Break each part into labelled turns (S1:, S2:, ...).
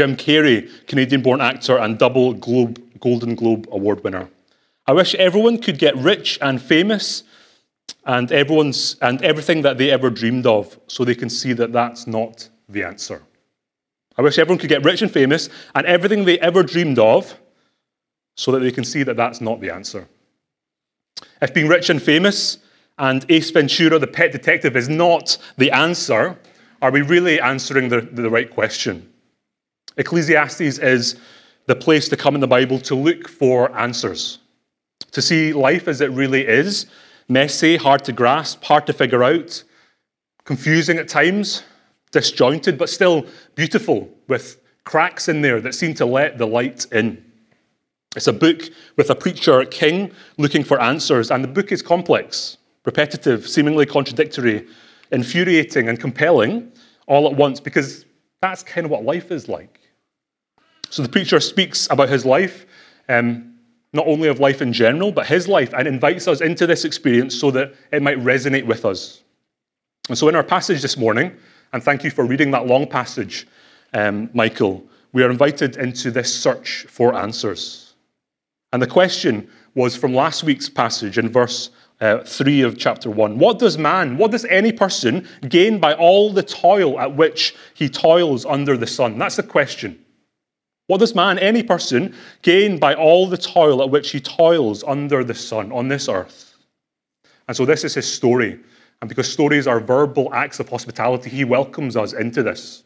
S1: Jim Carrey, Canadian born actor and double Globe, Golden Globe Award winner. I wish everyone could get rich and famous and, everyone's, and everything that they ever dreamed of so they can see that that's not the answer. I wish everyone could get rich and famous and everything they ever dreamed of so that they can see that that's not the answer. If being rich and famous and Ace Ventura, the pet detective, is not the answer, are we really answering the, the right question? Ecclesiastes is the place to come in the Bible to look for answers, to see life as it really is messy, hard to grasp, hard to figure out, confusing at times, disjointed, but still beautiful with cracks in there that seem to let the light in. It's a book with a preacher king looking for answers, and the book is complex, repetitive, seemingly contradictory, infuriating, and compelling all at once because that's kind of what life is like. So the preacher speaks about his life, um, not only of life in general, but his life, and invites us into this experience so that it might resonate with us. And so in our passage this morning, and thank you for reading that long passage, um, Michael, we are invited into this search for answers. And the question was from last week's passage in verse uh, 3 of chapter 1. What does man, what does any person gain by all the toil at which he toils under the sun? That's the question. What does man, any person, gain by all the toil at which he toils under the sun on this earth? And so this is his story. And because stories are verbal acts of hospitality, he welcomes us into this.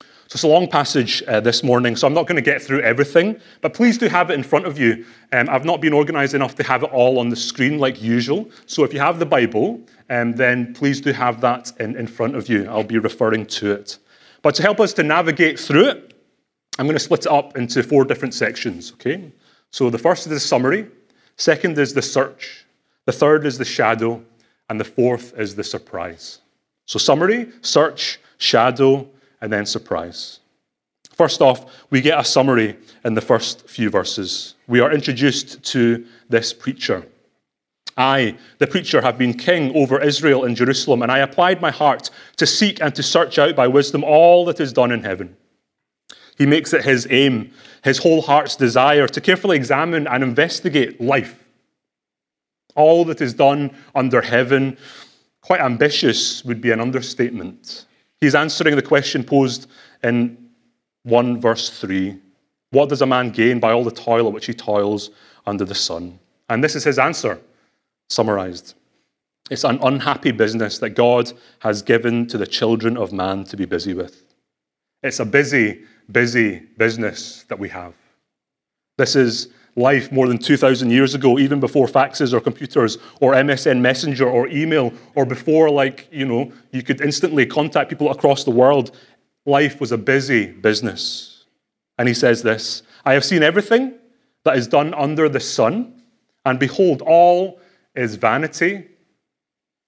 S1: So it's a long passage uh, this morning, so I'm not going to get through everything, but please do have it in front of you. Um, I've not been organized enough to have it all on the screen like usual. So if you have the Bible, um, then please do have that in, in front of you. I'll be referring to it. But to help us to navigate through it, I'm going to split it up into four different sections, okay? So the first is the summary, second is the search, the third is the shadow, and the fourth is the surprise. So summary, search, shadow, and then surprise. First off, we get a summary in the first few verses. We are introduced to this preacher. I, the preacher, have been king over Israel and Jerusalem, and I applied my heart to seek and to search out by wisdom all that is done in heaven. He makes it his aim, his whole heart's desire, to carefully examine and investigate life. All that is done under heaven, quite ambitious would be an understatement. He's answering the question posed in 1 verse 3 What does a man gain by all the toil at which he toils under the sun? And this is his answer, summarized. It's an unhappy business that God has given to the children of man to be busy with. It's a busy, busy business that we have. This is life more than 2,000 years ago, even before faxes or computers or MSN Messenger or email, or before, like, you know, you could instantly contact people across the world. Life was a busy business. And he says this I have seen everything that is done under the sun, and behold, all is vanity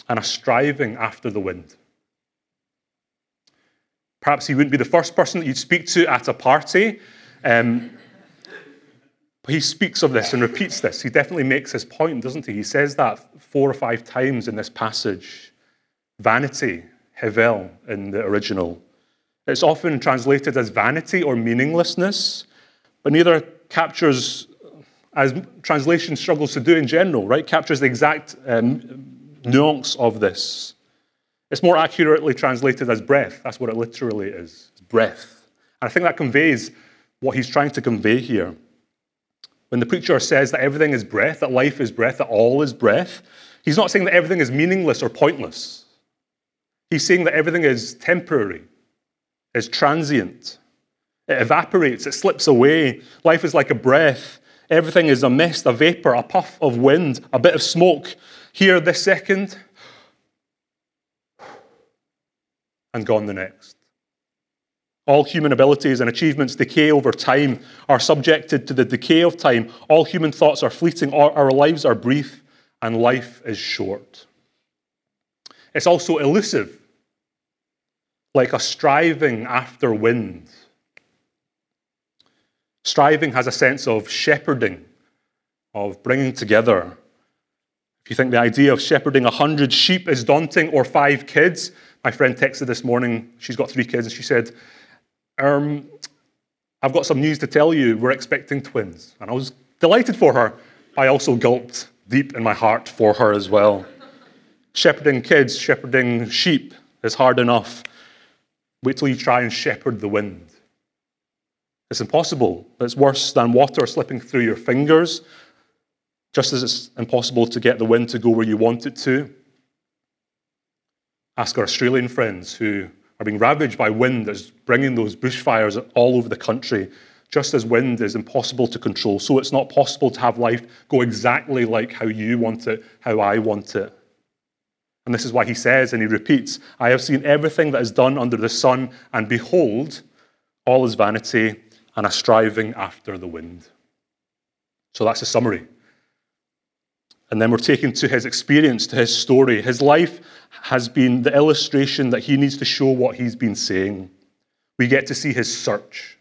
S1: and a striving after the wind. Perhaps he wouldn't be the first person that you'd speak to at a party. Um, he speaks of this and repeats this. He definitely makes his point, doesn't he? He says that four or five times in this passage. Vanity, hevel in the original. It's often translated as vanity or meaninglessness, but neither captures, as translation struggles to do in general, right? Captures the exact um, nuance of this. It's more accurately translated as breath. That's what it literally is. Breath. And I think that conveys what he's trying to convey here. When the preacher says that everything is breath, that life is breath, that all is breath, he's not saying that everything is meaningless or pointless. He's saying that everything is temporary, is transient. It evaporates, it slips away. Life is like a breath. Everything is a mist, a vapor, a puff of wind, a bit of smoke here this second, and gone the next. All human abilities and achievements decay over time, are subjected to the decay of time. All human thoughts are fleeting, our lives are brief, and life is short. It's also elusive, like a striving after wind. Striving has a sense of shepherding, of bringing together. If you think the idea of shepherding a hundred sheep is daunting or five kids, my friend texted this morning, she's got three kids, and she said, um, I've got some news to tell you. We're expecting twins. And I was delighted for her. I also gulped deep in my heart for her as well. shepherding kids, shepherding sheep is hard enough. Wait till you try and shepherd the wind. It's impossible. It's worse than water slipping through your fingers, just as it's impossible to get the wind to go where you want it to. Ask our Australian friends who are being ravaged by wind that's bringing those bushfires all over the country. Just as wind is impossible to control, so it's not possible to have life go exactly like how you want it, how I want it. And this is why he says, and he repeats, I have seen everything that is done under the sun, and behold, all is vanity and a striving after the wind. So that's a summary. And then we're taken to his experience, to his story. His life has been the illustration that he needs to show what he's been saying. We get to see his search,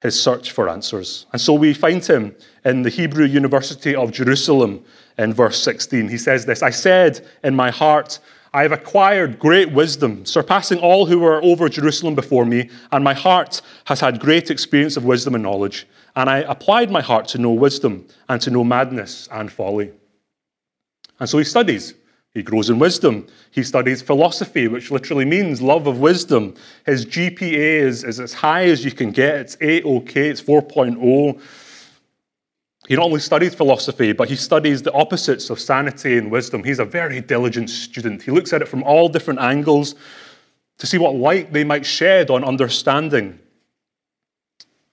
S1: his search for answers. And so we find him in the Hebrew University of Jerusalem in verse 16. He says this I said in my heart, I have acquired great wisdom, surpassing all who were over Jerusalem before me, and my heart has had great experience of wisdom and knowledge. And I applied my heart to know wisdom and to know madness and folly. And so he studies. He grows in wisdom. He studies philosophy, which literally means love of wisdom. His GPA is, is as high as you can get. It's 8 OK, it's 4.0. He not only studies philosophy, but he studies the opposites of sanity and wisdom. He's a very diligent student. He looks at it from all different angles to see what light they might shed on understanding,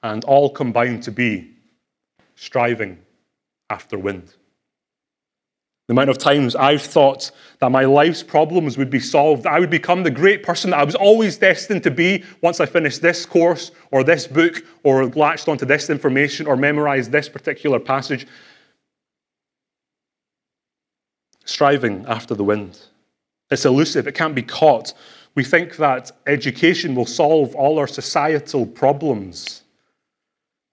S1: and all combine to be striving after wind. The amount of times I've thought that my life's problems would be solved, I would become the great person that I was always destined to be once I finished this course or this book or latched onto this information or memorized this particular passage. Striving after the wind. It's elusive, it can't be caught. We think that education will solve all our societal problems,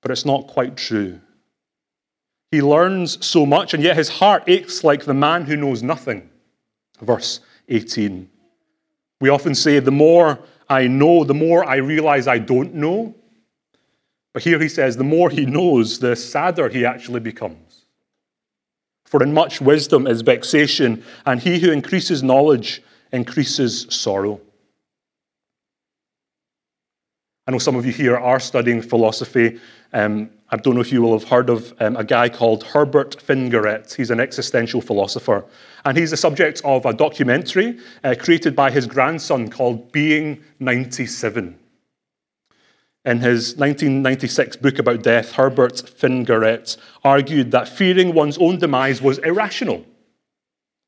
S1: but it's not quite true. He learns so much, and yet his heart aches like the man who knows nothing. Verse 18. We often say, The more I know, the more I realize I don't know. But here he says, The more he knows, the sadder he actually becomes. For in much wisdom is vexation, and he who increases knowledge increases sorrow. I know some of you here are studying philosophy. Um, I don't know if you will have heard of um, a guy called Herbert Fingarette. He's an existential philosopher. And he's the subject of a documentary uh, created by his grandson called Being 97. In his 1996 book about death, Herbert Fingarette argued that fearing one's own demise was irrational.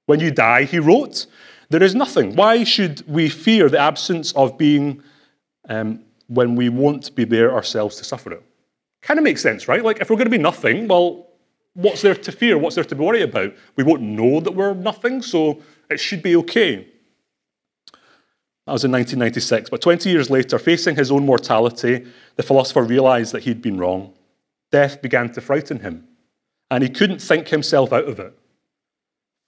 S1: When you die, he wrote, there is nothing. Why should we fear the absence of being um, when we won't be there ourselves to suffer it. Kind of makes sense, right? Like, if we're going to be nothing, well, what's there to fear? What's there to worry about? We won't know that we're nothing, so it should be okay. That was in 1996. But 20 years later, facing his own mortality, the philosopher realized that he'd been wrong. Death began to frighten him, and he couldn't think himself out of it.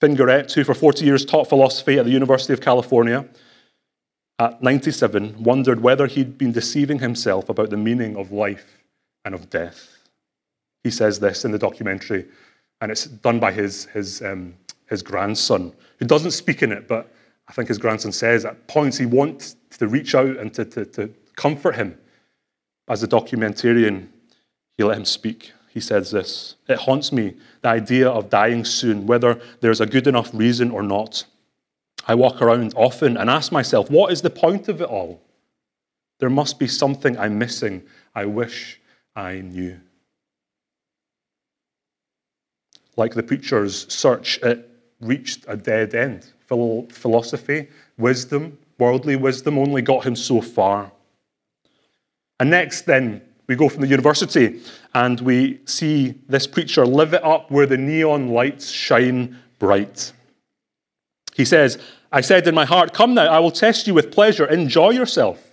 S1: Fingarette, who for 40 years taught philosophy at the University of California, at 97, wondered whether he'd been deceiving himself about the meaning of life and of death. He says this in the documentary, and it's done by his, his, um, his grandson, who doesn't speak in it, but I think his grandson says at points he wants to reach out and to, to, to comfort him. As a documentarian, he let him speak. He says this It haunts me, the idea of dying soon, whether there's a good enough reason or not. I walk around often and ask myself, what is the point of it all? There must be something I'm missing. I wish I knew. Like the preacher's search, it reached a dead end. Philosophy, wisdom, worldly wisdom only got him so far. And next, then, we go from the university and we see this preacher live it up where the neon lights shine bright. He says, I said in my heart, Come now, I will test you with pleasure. Enjoy yourself.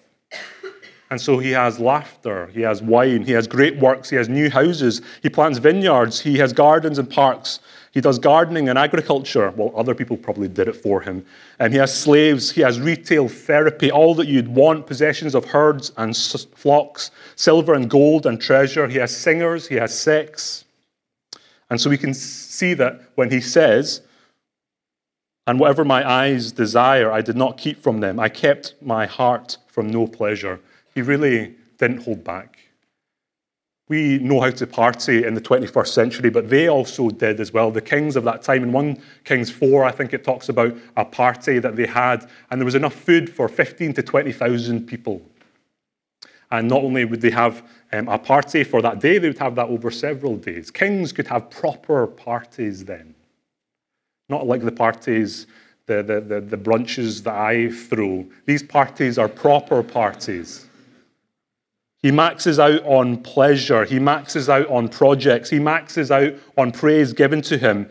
S1: And so he has laughter, he has wine, he has great works, he has new houses, he plants vineyards, he has gardens and parks, He does gardening and agriculture. Well, other people probably did it for him. And he has slaves, he has retail therapy, all that you'd want possessions of herds and flocks, silver and gold and treasure. He has singers, he has sex. And so we can see that when he says, And whatever my eyes desire, I did not keep from them, I kept my heart from no pleasure. He really didn't hold back. We know how to party in the 21st century, but they also did as well. The kings of that time, in 1 Kings 4, I think it talks about a party that they had, and there was enough food for 15 to 20,000 people. And not only would they have um, a party for that day, they would have that over several days. Kings could have proper parties then. Not like the parties, the, the, the, the brunches that I throw. These parties are proper parties. He maxes out on pleasure. He maxes out on projects. He maxes out on praise given to him.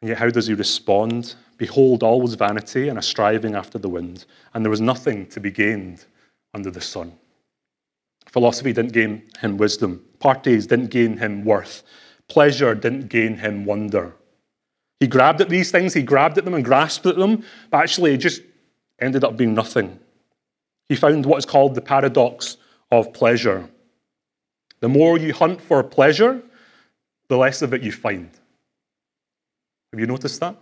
S1: And yet, how does he respond? Behold, all was vanity and a striving after the wind, and there was nothing to be gained under the sun. Philosophy didn't gain him wisdom. Parties didn't gain him worth. Pleasure didn't gain him wonder. He grabbed at these things, he grabbed at them and grasped at them, but actually it just ended up being nothing. He found what is called the paradox of pleasure. The more you hunt for pleasure, the less of it you find. Have you noticed that?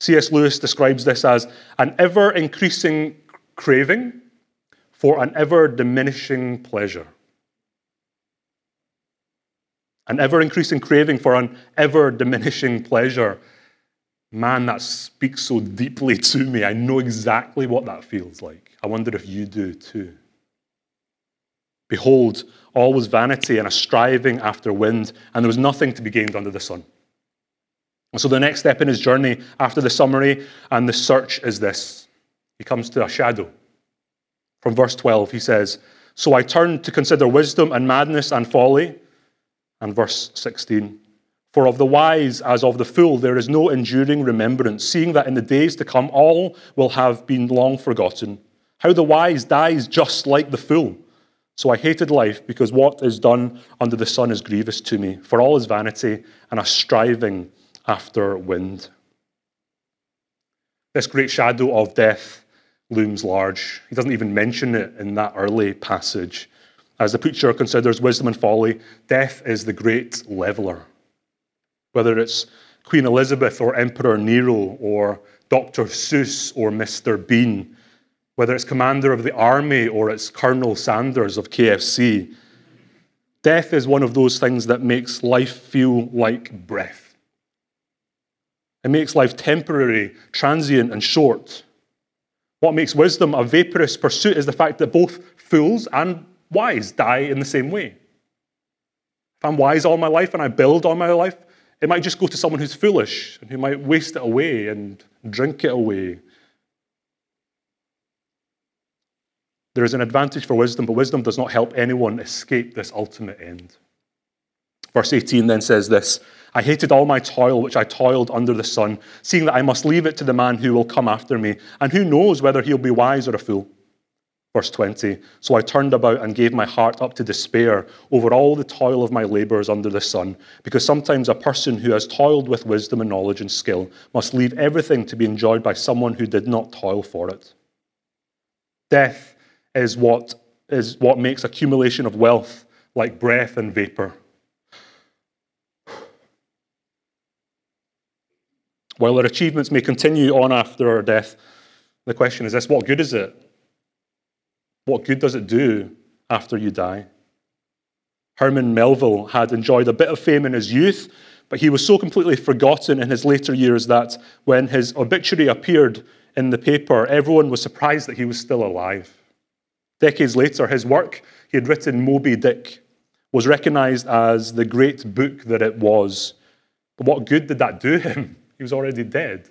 S1: C.S. Lewis describes this as an ever increasing craving for an ever diminishing pleasure. An ever increasing craving for an ever diminishing pleasure. Man, that speaks so deeply to me. I know exactly what that feels like. I wonder if you do too. Behold, all was vanity and a striving after wind, and there was nothing to be gained under the sun. And so the next step in his journey after the summary and the search is this. He comes to a shadow. From verse 12, he says, So I turned to consider wisdom and madness and folly. And verse 16, For of the wise as of the fool there is no enduring remembrance, seeing that in the days to come all will have been long forgotten. How the wise dies just like the fool. So I hated life because what is done under the sun is grievous to me, for all is vanity and a striving after wind. This great shadow of death looms large. He doesn't even mention it in that early passage. As the preacher considers wisdom and folly, death is the great leveler. Whether it's Queen Elizabeth or Emperor Nero or Dr. Seuss or Mr. Bean, whether it's commander of the army or it's Colonel Sanders of KFC. Death is one of those things that makes life feel like breath. It makes life temporary, transient, and short. What makes wisdom a vaporous pursuit is the fact that both fools and wise die in the same way. If I'm wise all my life and I build all my life, it might just go to someone who's foolish and who might waste it away and drink it away There is an advantage for wisdom, but wisdom does not help anyone escape this ultimate end. Verse 18 then says this I hated all my toil which I toiled under the sun, seeing that I must leave it to the man who will come after me, and who knows whether he'll be wise or a fool. Verse 20 So I turned about and gave my heart up to despair over all the toil of my labors under the sun, because sometimes a person who has toiled with wisdom and knowledge and skill must leave everything to be enjoyed by someone who did not toil for it. Death is what, is what makes accumulation of wealth like breath and vapor. While our achievements may continue on after our death, the question is this what good is it? What good does it do after you die? Herman Melville had enjoyed a bit of fame in his youth, but he was so completely forgotten in his later years that when his obituary appeared in the paper, everyone was surprised that he was still alive. Decades later, his work, he had written Moby Dick, was recognized as the great book that it was. But what good did that do him? He was already dead.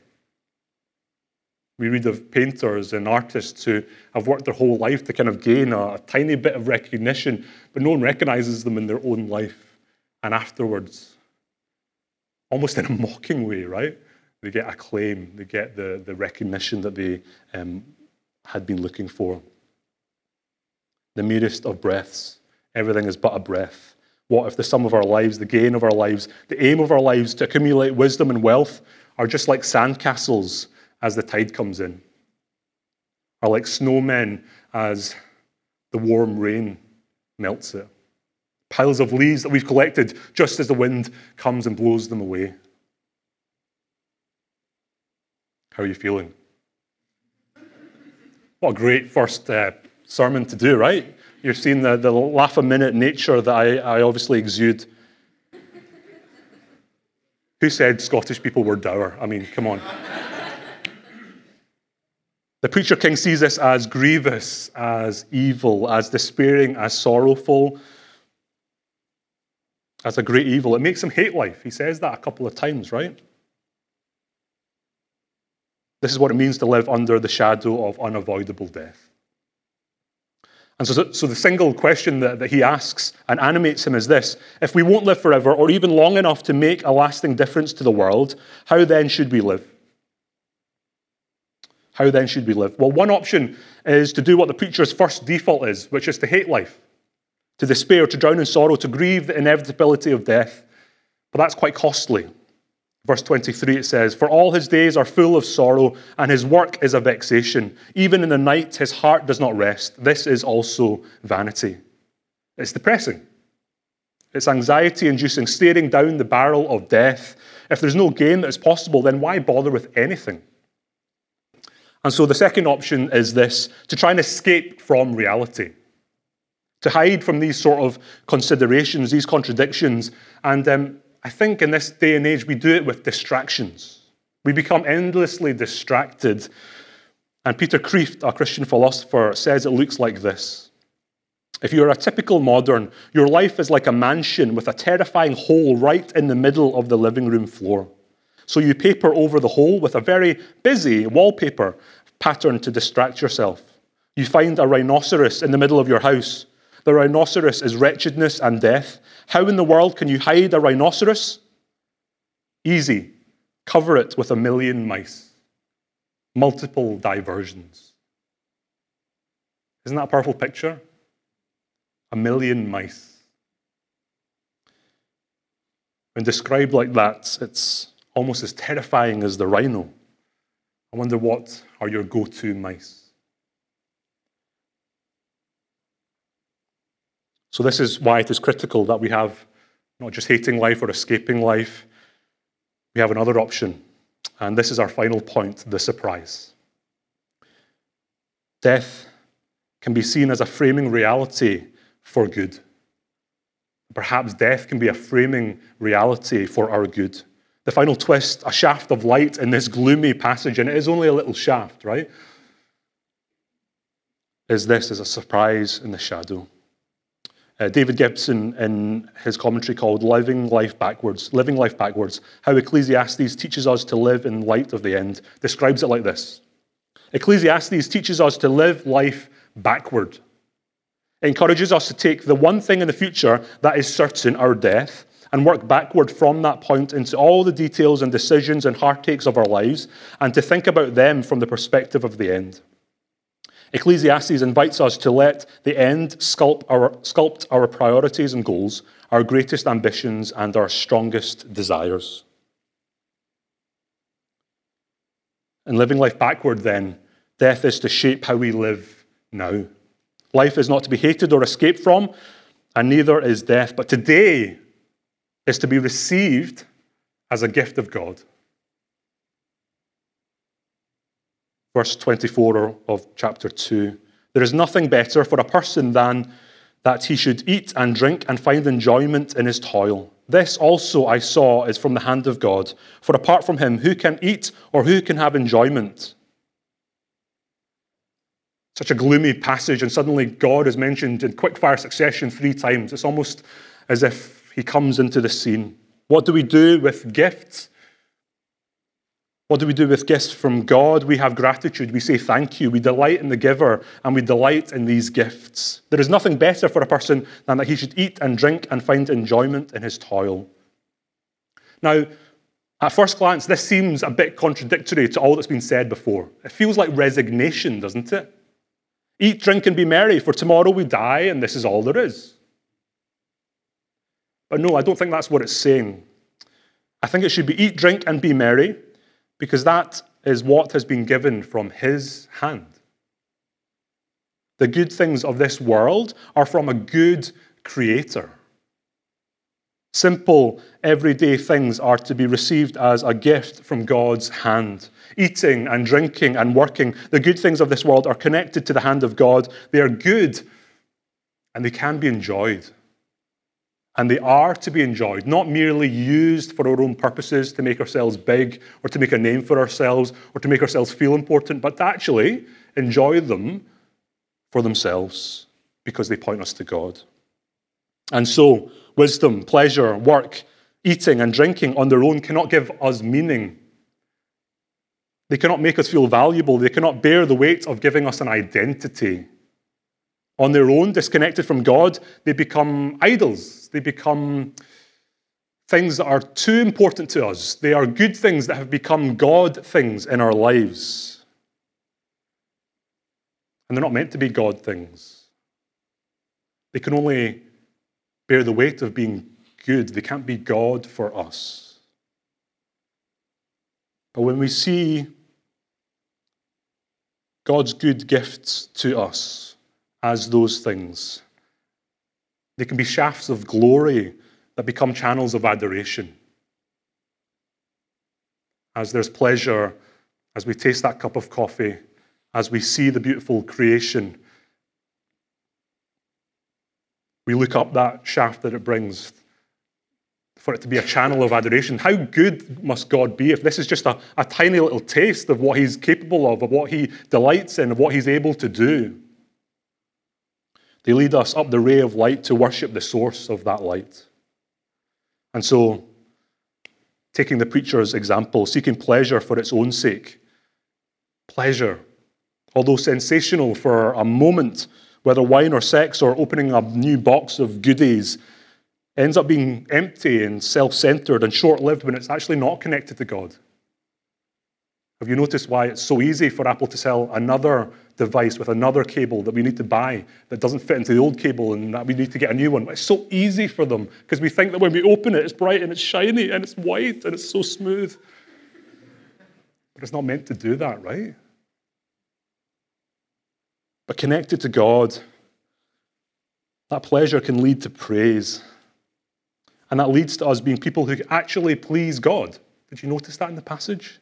S1: We read of painters and artists who have worked their whole life to kind of gain a, a, tiny bit of recognition, but no one recognizes them in their own life. And afterwards, almost in a mocking way, right? They get acclaim, they get the, the recognition that they um, had been looking for the merest of breaths. Everything is but a breath. What if the sum of our lives, the gain of our lives, the aim of our lives to accumulate wisdom and wealth are just like sandcastles as the tide comes in? Are like snowmen as the warm rain melts it? Piles of leaves that we've collected just as the wind comes and blows them away. How are you feeling? What a great first uh, sermon to do, right? You're seeing the, the laugh a minute nature that I, I obviously exude. Who said Scottish people were dour? I mean, come on. The preacher king sees this as grievous, as evil, as despairing, as sorrowful, as a great evil. It makes him hate life. He says that a couple of times, right? This is what it means to live under the shadow of unavoidable death. And so, so the single question that, that he asks and animates him is this If we won't live forever or even long enough to make a lasting difference to the world, how then should we live? How then should we live? Well, one option is to do what the preacher's first default is, which is to hate life, to despair, to drown in sorrow, to grieve the inevitability of death. But that's quite costly. Verse 23, it says, For all his days are full of sorrow, and his work is a vexation. Even in the night, his heart does not rest. This is also vanity. It's depressing. It's anxiety inducing, staring down the barrel of death. If there's no gain that is possible, then why bother with anything? And so the second option is this to try and escape from reality, to hide from these sort of considerations, these contradictions, and um, I think in this day and age, we do it with distractions. We become endlessly distracted. And Peter Kreeft, a Christian philosopher, says it looks like this. If you're a typical modern, your life is like a mansion with a terrifying hole right in the middle of the living room floor. So you paper over the hole with a very busy wallpaper pattern to distract yourself. You find a rhinoceros in the middle of your house. The rhinoceros is wretchedness and death. How in the world can you hide a rhinoceros? Easy. Cover it with a million mice. Multiple diversions. Isn't that a powerful picture? A million mice. When described like that, it's almost as terrifying as the rhino. I wonder what are your go to mice? So, this is why it is critical that we have not just hating life or escaping life, we have another option. And this is our final point the surprise. Death can be seen as a framing reality for good. Perhaps death can be a framing reality for our good. The final twist, a shaft of light in this gloomy passage, and it is only a little shaft, right? Is this as a surprise in the shadow. Uh, David Gibson, in his commentary called Living Life Backwards, Living Life Backwards, How Ecclesiastes Teaches Us to Live in Light of the End, describes it like this Ecclesiastes teaches us to live life backward. It encourages us to take the one thing in the future that is certain, our death, and work backward from that point into all the details and decisions and heartaches of our lives, and to think about them from the perspective of the end. Ecclesiastes invites us to let the end sculpt our, sculpt our priorities and goals, our greatest ambitions, and our strongest desires. In living life backward, then, death is to shape how we live now. Life is not to be hated or escaped from, and neither is death. But today is to be received as a gift of God. verse 24 of chapter 2. There is nothing better for a person than that he should eat and drink and find enjoyment in his toil. This also I saw is from the hand of God. For apart from him, who can eat or who can have enjoyment? Such a gloomy passage, and suddenly God is mentioned in quick-fire succession three times. It's almost as if he comes into the scene. What do we do with gifts? What do we do with gifts from God? We have gratitude. We say thank you. We delight in the giver and we delight in these gifts. There is nothing better for a person than that he should eat and drink and find enjoyment in his toil. Now, at first glance, this seems a bit contradictory to all that's been said before. It feels like resignation, doesn't it? Eat, drink, and be merry, for tomorrow we die, and this is all there is. But no, I don't think that's what it's saying. I think it should be eat, drink, and be merry, because that is what has been given from his hand. The good things of this world are from a good creator. Simple, everyday things are to be received as a gift from God's hand. Eating and drinking and working, the good things of this world are connected to the hand of God. They are good and they can be enjoyed. And they are to be enjoyed, not merely used for our own purposes to make ourselves big or to make a name for ourselves or to make ourselves feel important, but to actually enjoy them for themselves because they point us to God. And so, wisdom, pleasure, work, eating, and drinking on their own cannot give us meaning. They cannot make us feel valuable. They cannot bear the weight of giving us an identity on their own, disconnected from God, they become idols. They become things that are too important to us. They are good things that have become God things in our lives. And they're not meant to be God things. They can only bear the weight of being good, they can't be God for us. But when we see God's good gifts to us, as those things. They can be shafts of glory that become channels of adoration. As there's pleasure, as we taste that cup of coffee, as we see the beautiful creation, we look up that shaft that it brings for it to be a channel of adoration. How good must God be if this is just a, a tiny little taste of what He's capable of, of what He delights in, of what He's able to do? They lead us up the ray of light to worship the source of that light. And so, taking the preacher's example, seeking pleasure for its own sake, pleasure, although sensational for a moment, whether wine or sex or opening a new box of goodies, ends up being empty and self centered and short lived when it's actually not connected to God. Have you noticed why it's so easy for Apple to sell another device with another cable that we need to buy that doesn't fit into the old cable and that we need to get a new one. But It's so easy for them because we think that when we open it, it's bright and it's shiny and it's white and it's so smooth. But it's not meant to do that, right? But connected to God, that pleasure can lead to praise. And that leads to us being people who actually please God. Did you notice that in the passage?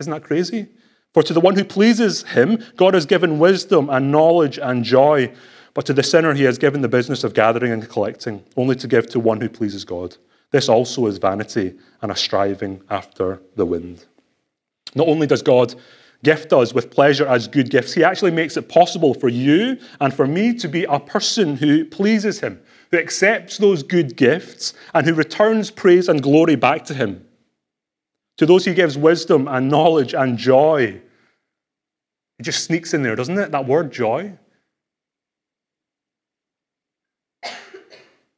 S1: Isn't that crazy? For to the one who pleases him, God has given wisdom and knowledge and joy. But to the sinner, he has given the business of gathering and collecting, only to give to one who pleases God. This also is vanity and a striving after the wind. Not only does God gift us with pleasure as good gifts, he actually makes it possible for you and for me to be a person who pleases him, who accepts those good gifts, and who returns praise and glory back to him. To those he gives wisdom and knowledge and joy. It just sneaks in there, doesn't it? That word joy.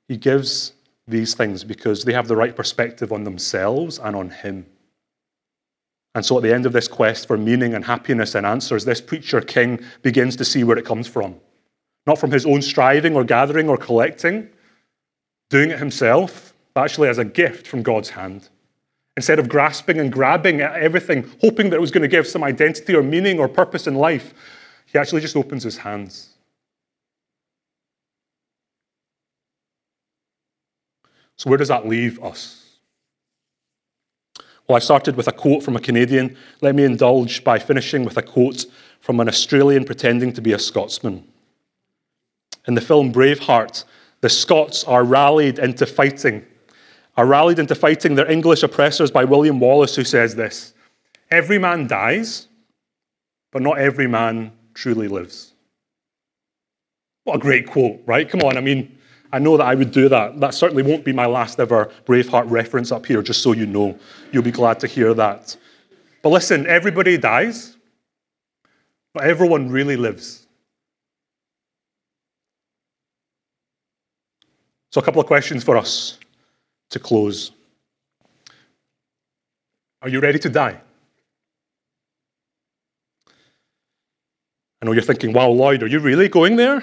S1: He gives these things because they have the right perspective on themselves and on him. And so at the end of this quest for meaning and happiness and answers, this preacher king begins to see where it comes from. Not from his own striving or gathering or collecting, doing it himself, but actually as a gift from God's hand. Instead of grasping and grabbing at everything, hoping that it was going to give some identity or meaning or purpose in life, he actually just opens his hands. So, where does that leave us? Well, I started with a quote from a Canadian. Let me indulge by finishing with a quote from an Australian pretending to be a Scotsman. In the film Braveheart, the Scots are rallied into fighting are rallied into fighting their English oppressors by William Wallace, who says this Every man dies, but not every man truly lives. What a great quote, right? Come on, I mean, I know that I would do that. That certainly won't be my last ever Braveheart reference up here, just so you know. You'll be glad to hear that. But listen, everybody dies, but everyone really lives. So, a couple of questions for us to close. Are you ready to die? I know you're thinking, wow, Lloyd, are you really going there?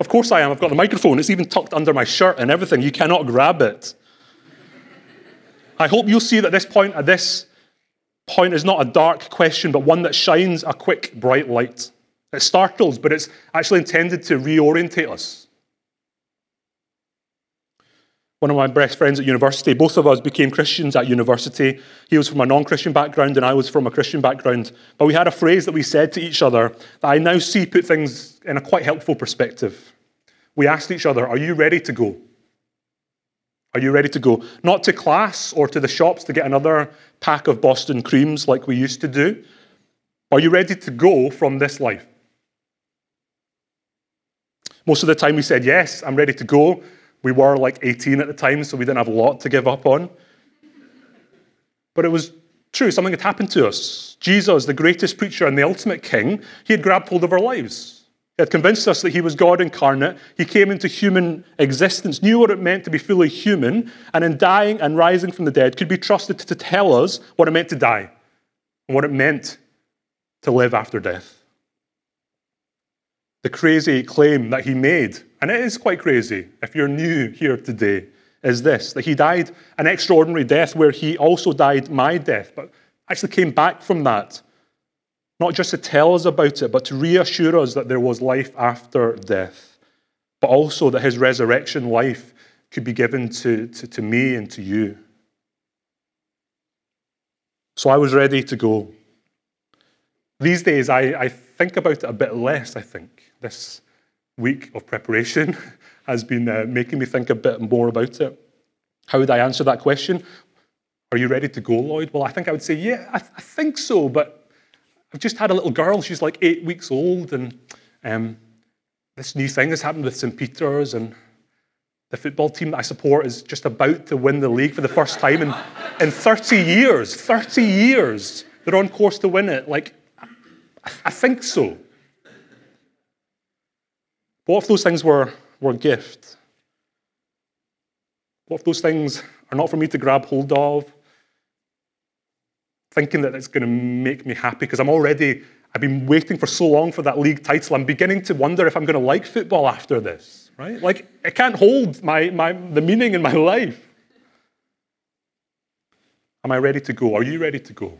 S1: Of course I am. I've got the microphone. It's even tucked under my shirt and everything. You cannot grab it. I hope you'll see that this point, at this point, is not a dark question, but one that shines a quick, bright light. It startles, but it's actually intended to reorientate us. One of my best friends at university, both of us became Christians at university. He was from a non Christian background, and I was from a Christian background. But we had a phrase that we said to each other that I now see put things in a quite helpful perspective. We asked each other, Are you ready to go? Are you ready to go? Not to class or to the shops to get another pack of Boston creams like we used to do. Are you ready to go from this life? Most of the time we said, Yes, I'm ready to go. We were like 18 at the time, so we didn't have a lot to give up on. But it was true, something had happened to us. Jesus, the greatest preacher and the ultimate king, he had grabbed hold of our lives. He had convinced us that he was God incarnate. He came into human existence, knew what it meant to be fully human, and in dying and rising from the dead, could be trusted to tell us what it meant to die and what it meant to live after death the crazy claim that he made, and it is quite crazy if you're new here today, is this that he died an extraordinary death where he also died my death, but actually came back from that, not just to tell us about it, but to reassure us that there was life after death, but also that his resurrection life could be given to, to, to me and to you. So I was ready to go. These days, I, I think about it a bit less, I think this week of preparation has been uh, making me think a bit more about it. How would I answer that question? Are you ready to go, Lloyd? Well, I think I would say, yeah, I, th- I think so, but I've just had a little girl. She's like eight weeks old, and um, this new thing has happened with St. Peter's, and the football team that I support is just about to win the league for the first time in, in 30 years. 30 years. They're on course to win it. Like, I, I think so. What if those things were, were gift? What if those things are not for me to grab hold of? Thinking that it's going to make me happy because I'm already, I've been waiting for so long for that league title. I'm beginning to wonder if I'm going to like football after this, right? Like, it can't hold my, my, the meaning in my life. Am I ready to go? Are you ready to go?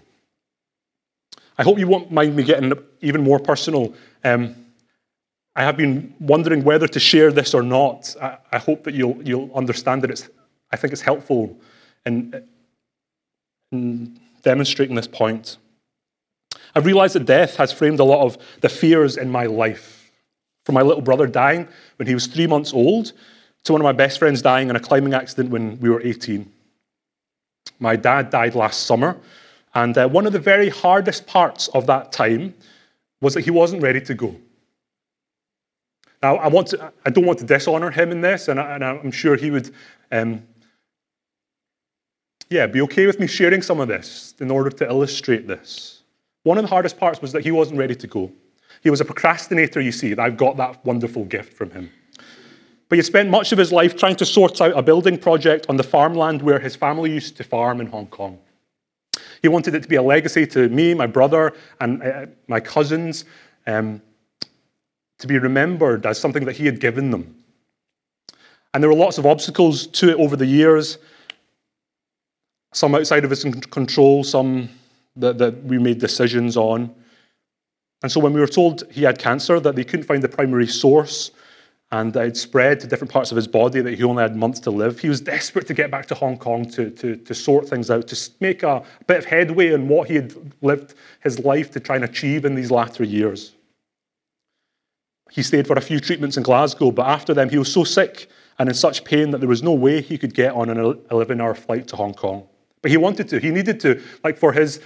S1: I hope you won't mind me getting even more personal. Um, I have been wondering whether to share this or not. I, I hope that you'll, you'll understand that it's, I think it's helpful in, in demonstrating this point. I've realized that death has framed a lot of the fears in my life. From my little brother dying when he was three months old, to one of my best friends dying in a climbing accident when we were 18. My dad died last summer, and uh, one of the very hardest parts of that time was that he wasn't ready to go. Now, I, want to, I don't want to dishonor him in this, and, I, am sure he would, um, yeah, be okay with me sharing some of this in order to illustrate this. One of the hardest parts was that he wasn't ready to go. He was a procrastinator, you see, I've got that wonderful gift from him. But he spent much of his life trying to sort out a building project on the farmland where his family used to farm in Hong Kong. He wanted it to be a legacy to me, my brother, and uh, my cousins. Um, to be remembered as something that he had given them. And there were lots of obstacles to it over the years, some outside of his control, some that, that we made decisions on. And so when we were told he had cancer, that they couldn't find the primary source, and that it spread to different parts of his body, that he only had months to live, he was desperate to get back to Hong Kong to, to, to sort things out, to make a bit of headway in what he had lived his life to try and achieve in these latter years. He stayed for a few treatments in Glasgow, but after them, he was so sick and in such pain that there was no way he could get on an 11 hour flight to Hong Kong. But he wanted to, he needed to, like for his,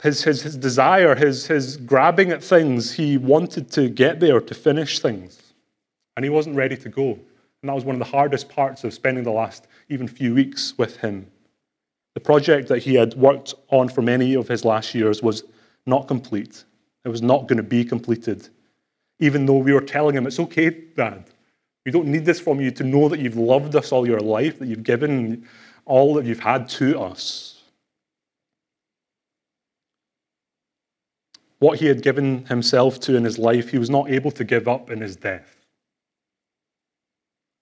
S1: his, his, his desire, his, his grabbing at things, he wanted to get there to finish things. And he wasn't ready to go. And that was one of the hardest parts of spending the last even few weeks with him. The project that he had worked on for many of his last years was not complete. It was not going to be completed even though we were telling him, It's okay, Dad. We don't need this from you to know that you've loved us all your life, that you've given all that you've had to us. What he had given himself to in his life, he was not able to give up in his death.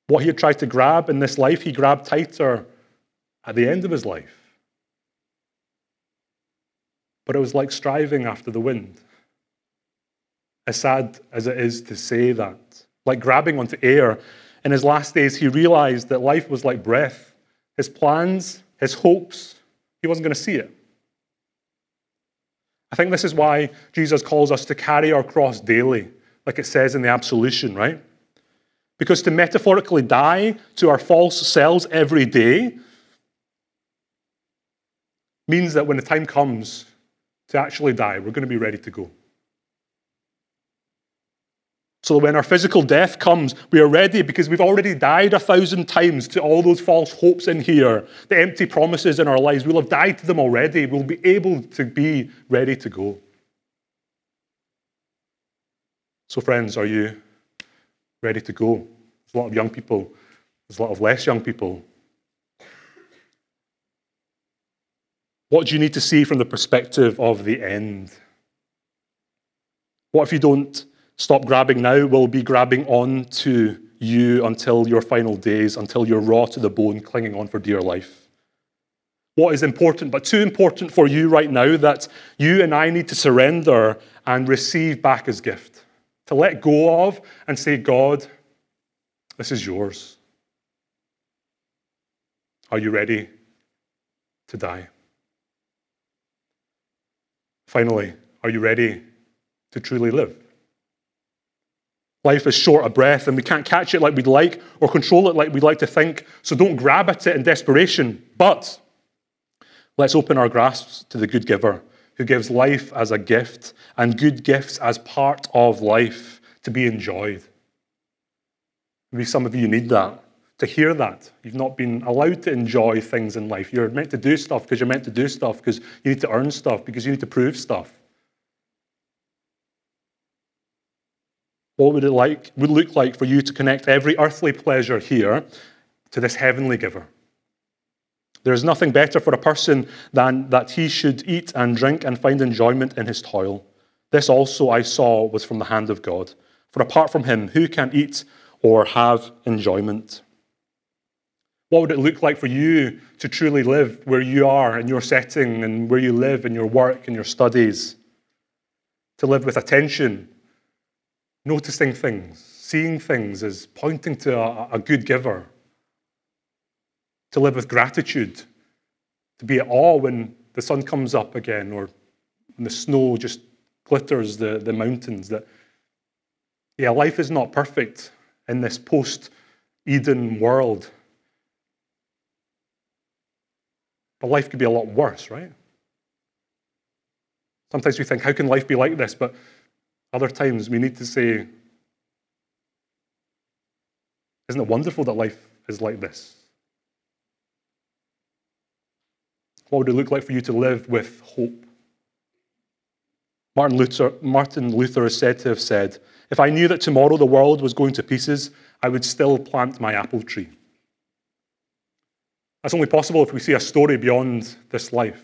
S1: What he had tried to grab in this life, he grabbed tighter at the end of his life. But it was like striving after the wind. As sad as it is to say that, like grabbing onto air, in his last days, he realized that life was like breath. His plans, his hopes, he wasn't going to see it. I think this is why Jesus calls us to carry our cross daily, like it says in the absolution, right? Because to metaphorically die to our false selves every day means that when the time comes to actually die, we're going to be ready to go. So that when our physical death comes, we are ready because we've already died a thousand times to all those false hopes in here, the empty promises in our lives. We'll have died to them already. We'll be able to be ready to go. So, friends, are you ready to go? There's a lot of young people, there's a lot of less young people. What do you need to see from the perspective of the end? What if you don't stop grabbing now? Will be grabbing on to you until your final days, until you're raw to the bone, clinging on for dear life. What is important, but too important for you right now, that you and I need to surrender and receive back as gift, to let go of and say, God, this is yours. Are you ready to die? Finally, are you ready to truly live? Life is short of breath and we can't catch it like we'd like or control it like we'd like to think, so don't grab at it in desperation. But let's open our grasps to the good giver who gives life as a gift and good gifts as part of life to be enjoyed. Maybe some of you need that to hear that. You've not been allowed to enjoy things in life. You're meant to do stuff because you're meant to do stuff because you need to earn stuff, because you need to prove stuff. What would it like would look like for you to connect every earthly pleasure here to this heavenly giver? There is nothing better for a person than that he should eat and drink and find enjoyment in his toil. This also I saw was from the hand of God. For apart from him, who can eat or have enjoyment? What would it look like for you to truly live where you are in your setting and where you live in your work and your studies? To live with attention, noticing things, seeing things as pointing to a, a good giver. To live with gratitude, to be at awe when the sun comes up again or when the snow just glitters the, the mountains. That, yeah, life is not perfect in this post Eden world. But life could be a lot worse, right? Sometimes we think, how can life be like this? But other times we need to say, isn't it wonderful that life is like this? What would it look like for you to live with hope? Martin Luther, Martin Luther is said to have said, If I knew that tomorrow the world was going to pieces, I would still plant my apple tree. That's only possible if we see a story beyond this life,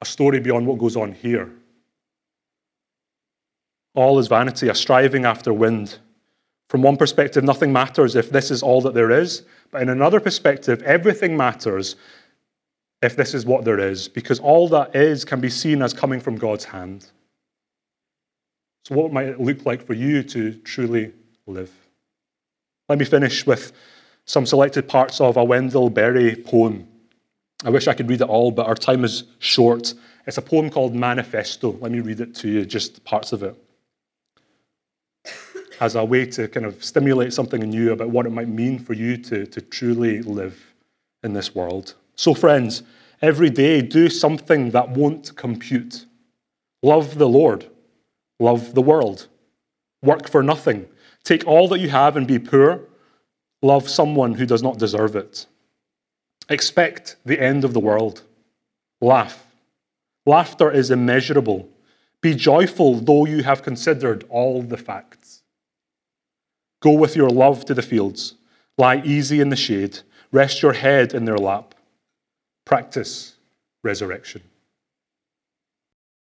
S1: a story beyond what goes on here. All is vanity, a striving after wind. From one perspective, nothing matters if this is all that there is, but in another perspective, everything matters if this is what there is, because all that is can be seen as coming from God's hand. So, what might it look like for you to truly live? Let me finish with some selected parts of a Wendell Berry poem. I wish I could read it all, but our time is short. It's a poem called Manifesto. Let me read it to you, just parts of it, as a way to kind of stimulate something in you about what it might mean for you to, to truly live in this world. So, friends, every day do something that won't compute. Love the Lord, love the world, work for nothing. Take all that you have and be poor Love someone who does not deserve it. Expect the end of the world. Laugh. Laughter is immeasurable. Be joyful, though you have considered all the facts. Go with your love to the fields. Lie easy in the shade. Rest your head in their lap. Practice resurrection.